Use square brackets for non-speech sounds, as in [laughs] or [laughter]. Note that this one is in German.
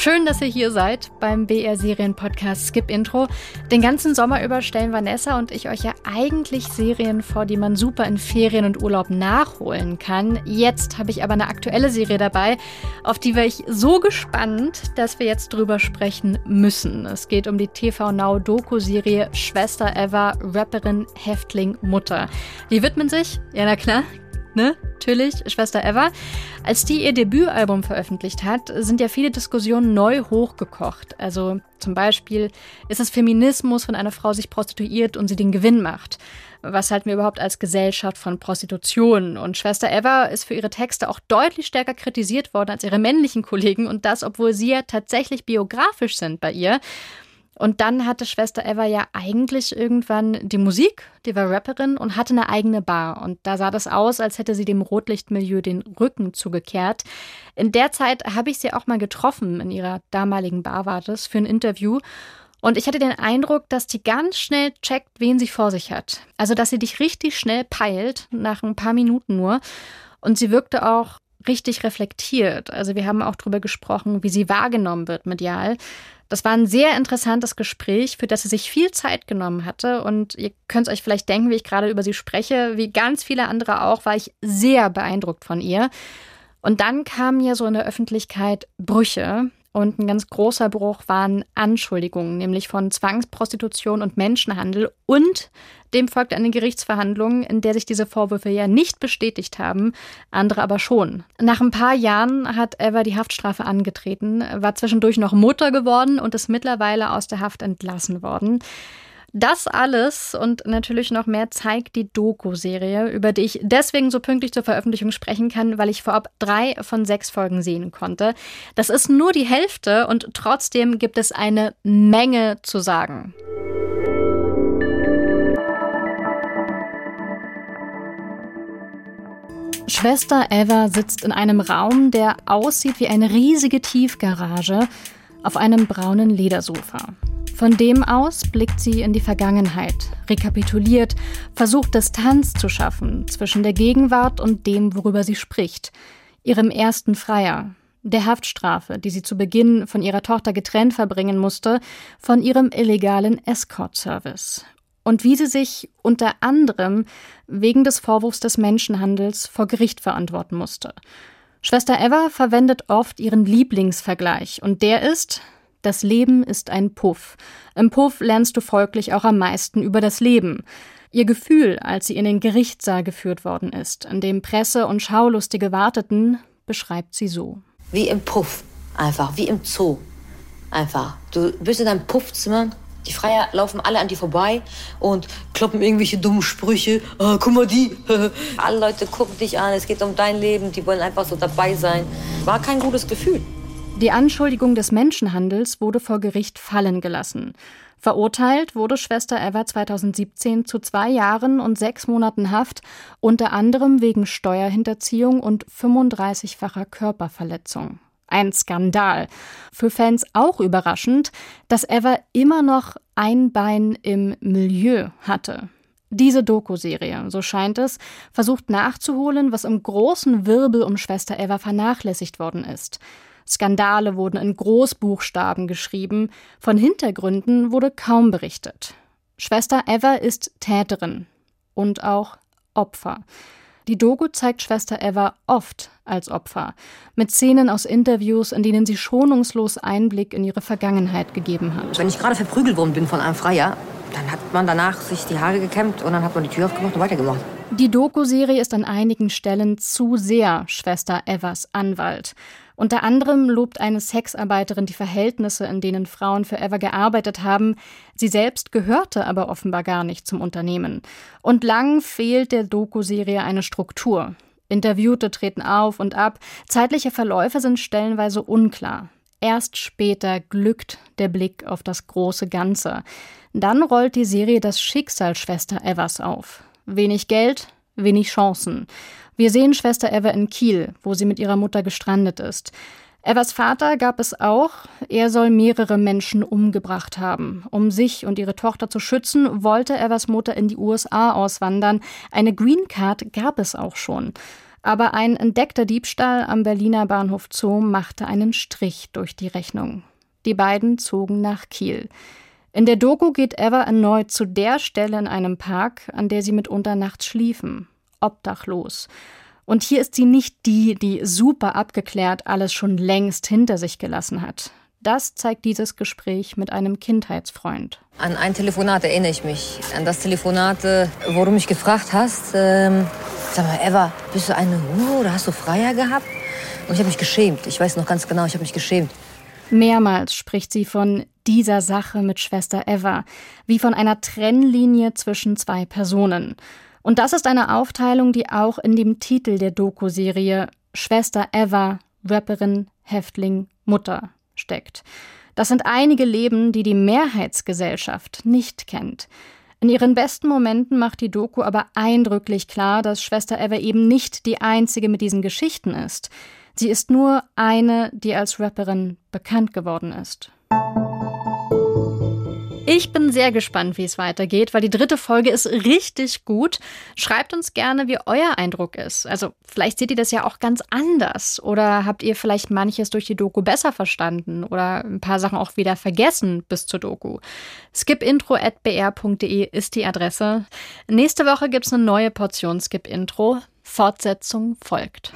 Schön, dass ihr hier seid beim BR Serien Podcast Skip Intro. Den ganzen Sommer über stellen Vanessa und ich euch ja eigentlich Serien vor, die man super in Ferien und Urlaub nachholen kann. Jetzt habe ich aber eine aktuelle Serie dabei, auf die war ich so gespannt, dass wir jetzt drüber sprechen müssen. Es geht um die TV Now Doku-Serie Schwester Eva, Rapperin, Häftling, Mutter. Die widmen sich, ja na klar, ne? Natürlich, Schwester Eva. Als die ihr Debütalbum veröffentlicht hat, sind ja viele Diskussionen neu hochgekocht. Also zum Beispiel, ist es Feminismus, wenn eine Frau sich prostituiert und sie den Gewinn macht? Was halten wir überhaupt als Gesellschaft von Prostitution? Und Schwester Eva ist für ihre Texte auch deutlich stärker kritisiert worden als ihre männlichen Kollegen und das, obwohl sie ja tatsächlich biografisch sind bei ihr. Und dann hatte Schwester Eva ja eigentlich irgendwann die Musik, die war Rapperin und hatte eine eigene Bar. Und da sah das aus, als hätte sie dem Rotlichtmilieu den Rücken zugekehrt. In der Zeit habe ich sie auch mal getroffen in ihrer damaligen Bar war das für ein Interview. Und ich hatte den Eindruck, dass die ganz schnell checkt, wen sie vor sich hat. Also, dass sie dich richtig schnell peilt, nach ein paar Minuten nur. Und sie wirkte auch richtig reflektiert. Also, wir haben auch darüber gesprochen, wie sie wahrgenommen wird medial. Das war ein sehr interessantes Gespräch, für das sie sich viel Zeit genommen hatte. Und ihr könnt euch vielleicht denken, wie ich gerade über sie spreche. Wie ganz viele andere auch, war ich sehr beeindruckt von ihr. Und dann kamen ja so in der Öffentlichkeit Brüche. Und ein ganz großer Bruch waren Anschuldigungen, nämlich von Zwangsprostitution und Menschenhandel. Und dem folgte eine Gerichtsverhandlung, in der sich diese Vorwürfe ja nicht bestätigt haben, andere aber schon. Nach ein paar Jahren hat Eva die Haftstrafe angetreten, war zwischendurch noch Mutter geworden und ist mittlerweile aus der Haft entlassen worden. Das alles und natürlich noch mehr zeigt die Doku-Serie, über die ich deswegen so pünktlich zur Veröffentlichung sprechen kann, weil ich vorab drei von sechs Folgen sehen konnte. Das ist nur die Hälfte und trotzdem gibt es eine Menge zu sagen. Schwester Eva sitzt in einem Raum, der aussieht wie eine riesige Tiefgarage, auf einem braunen Ledersofa. Von dem aus blickt sie in die Vergangenheit, rekapituliert, versucht Distanz zu schaffen zwischen der Gegenwart und dem, worüber sie spricht, ihrem ersten Freier, der Haftstrafe, die sie zu Beginn von ihrer Tochter getrennt verbringen musste, von ihrem illegalen Escort-Service und wie sie sich unter anderem wegen des Vorwurfs des Menschenhandels vor Gericht verantworten musste. Schwester Eva verwendet oft ihren Lieblingsvergleich und der ist, das Leben ist ein Puff. Im Puff lernst du folglich auch am meisten über das Leben. Ihr Gefühl, als sie in den Gerichtssaal geführt worden ist, an dem Presse und Schaulustige warteten, beschreibt sie so. Wie im Puff, einfach, wie im Zoo. Einfach. Du bist in deinem Puffzimmer, die Freier laufen alle an dir vorbei und kloppen irgendwelche dummen Sprüche. Ah, guck mal die. [laughs] alle Leute gucken dich an, es geht um dein Leben, die wollen einfach so dabei sein. War kein gutes Gefühl. Die Anschuldigung des Menschenhandels wurde vor Gericht fallen gelassen. Verurteilt wurde Schwester Eva 2017 zu zwei Jahren und sechs Monaten Haft, unter anderem wegen Steuerhinterziehung und 35-facher Körperverletzung. Ein Skandal. Für Fans auch überraschend, dass Eva immer noch ein Bein im Milieu hatte. Diese Doku-Serie, so scheint es, versucht nachzuholen, was im großen Wirbel um Schwester Eva vernachlässigt worden ist. Skandale wurden in Großbuchstaben geschrieben, von Hintergründen wurde kaum berichtet. Schwester Eva ist Täterin und auch Opfer. Die Doku zeigt Schwester Eva oft als Opfer, mit Szenen aus Interviews, in denen sie schonungslos Einblick in ihre Vergangenheit gegeben hat. Wenn ich gerade verprügelt worden bin von einem Freier, dann hat man danach sich die Haare gekämmt und dann hat man die Tür aufgemacht und weitergemacht. Die Doku-Serie ist an einigen Stellen zu sehr Schwester Evas Anwalt. Unter anderem lobt eine Sexarbeiterin die Verhältnisse, in denen Frauen für Eva gearbeitet haben. Sie selbst gehörte aber offenbar gar nicht zum Unternehmen. Und lang fehlt der Doku-Serie eine Struktur. Interviewte treten auf und ab, zeitliche Verläufe sind stellenweise unklar. Erst später glückt der Blick auf das große Ganze. Dann rollt die Serie das Schicksal Schwester Evas auf. Wenig Geld, wenig Chancen. Wir sehen Schwester Eva in Kiel, wo sie mit ihrer Mutter gestrandet ist. Evas Vater gab es auch. Er soll mehrere Menschen umgebracht haben. Um sich und ihre Tochter zu schützen, wollte Evas Mutter in die USA auswandern. Eine Green Card gab es auch schon. Aber ein entdeckter Diebstahl am Berliner Bahnhof Zoo machte einen Strich durch die Rechnung. Die beiden zogen nach Kiel. In der Doku geht Eva erneut zu der Stelle in einem Park, an der sie mitunter nachts schliefen, obdachlos. Und hier ist sie nicht die, die super abgeklärt alles schon längst hinter sich gelassen hat. Das zeigt dieses Gespräch mit einem Kindheitsfreund. An ein Telefonat erinnere ich mich. An das Telefonat, äh, wo du mich gefragt hast, ähm, sag mal, Eva, bist du eine Hure oder hast du Freier gehabt? Und ich habe mich geschämt. Ich weiß noch ganz genau, ich habe mich geschämt. Mehrmals spricht sie von dieser Sache mit Schwester Eva, wie von einer Trennlinie zwischen zwei Personen. Und das ist eine Aufteilung, die auch in dem Titel der Doku-Serie Schwester Eva, Rapperin, Häftling, Mutter steckt. Das sind einige Leben, die die Mehrheitsgesellschaft nicht kennt. In ihren besten Momenten macht die Doku aber eindrücklich klar, dass Schwester Eva eben nicht die einzige mit diesen Geschichten ist. Sie ist nur eine, die als Rapperin bekannt geworden ist. Ich bin sehr gespannt, wie es weitergeht, weil die dritte Folge ist richtig gut. Schreibt uns gerne, wie euer Eindruck ist. Also vielleicht seht ihr das ja auch ganz anders oder habt ihr vielleicht manches durch die Doku besser verstanden oder ein paar Sachen auch wieder vergessen bis zur Doku. skipintro.br.de ist die Adresse. Nächste Woche gibt es eine neue Portion Skip Intro. Fortsetzung folgt.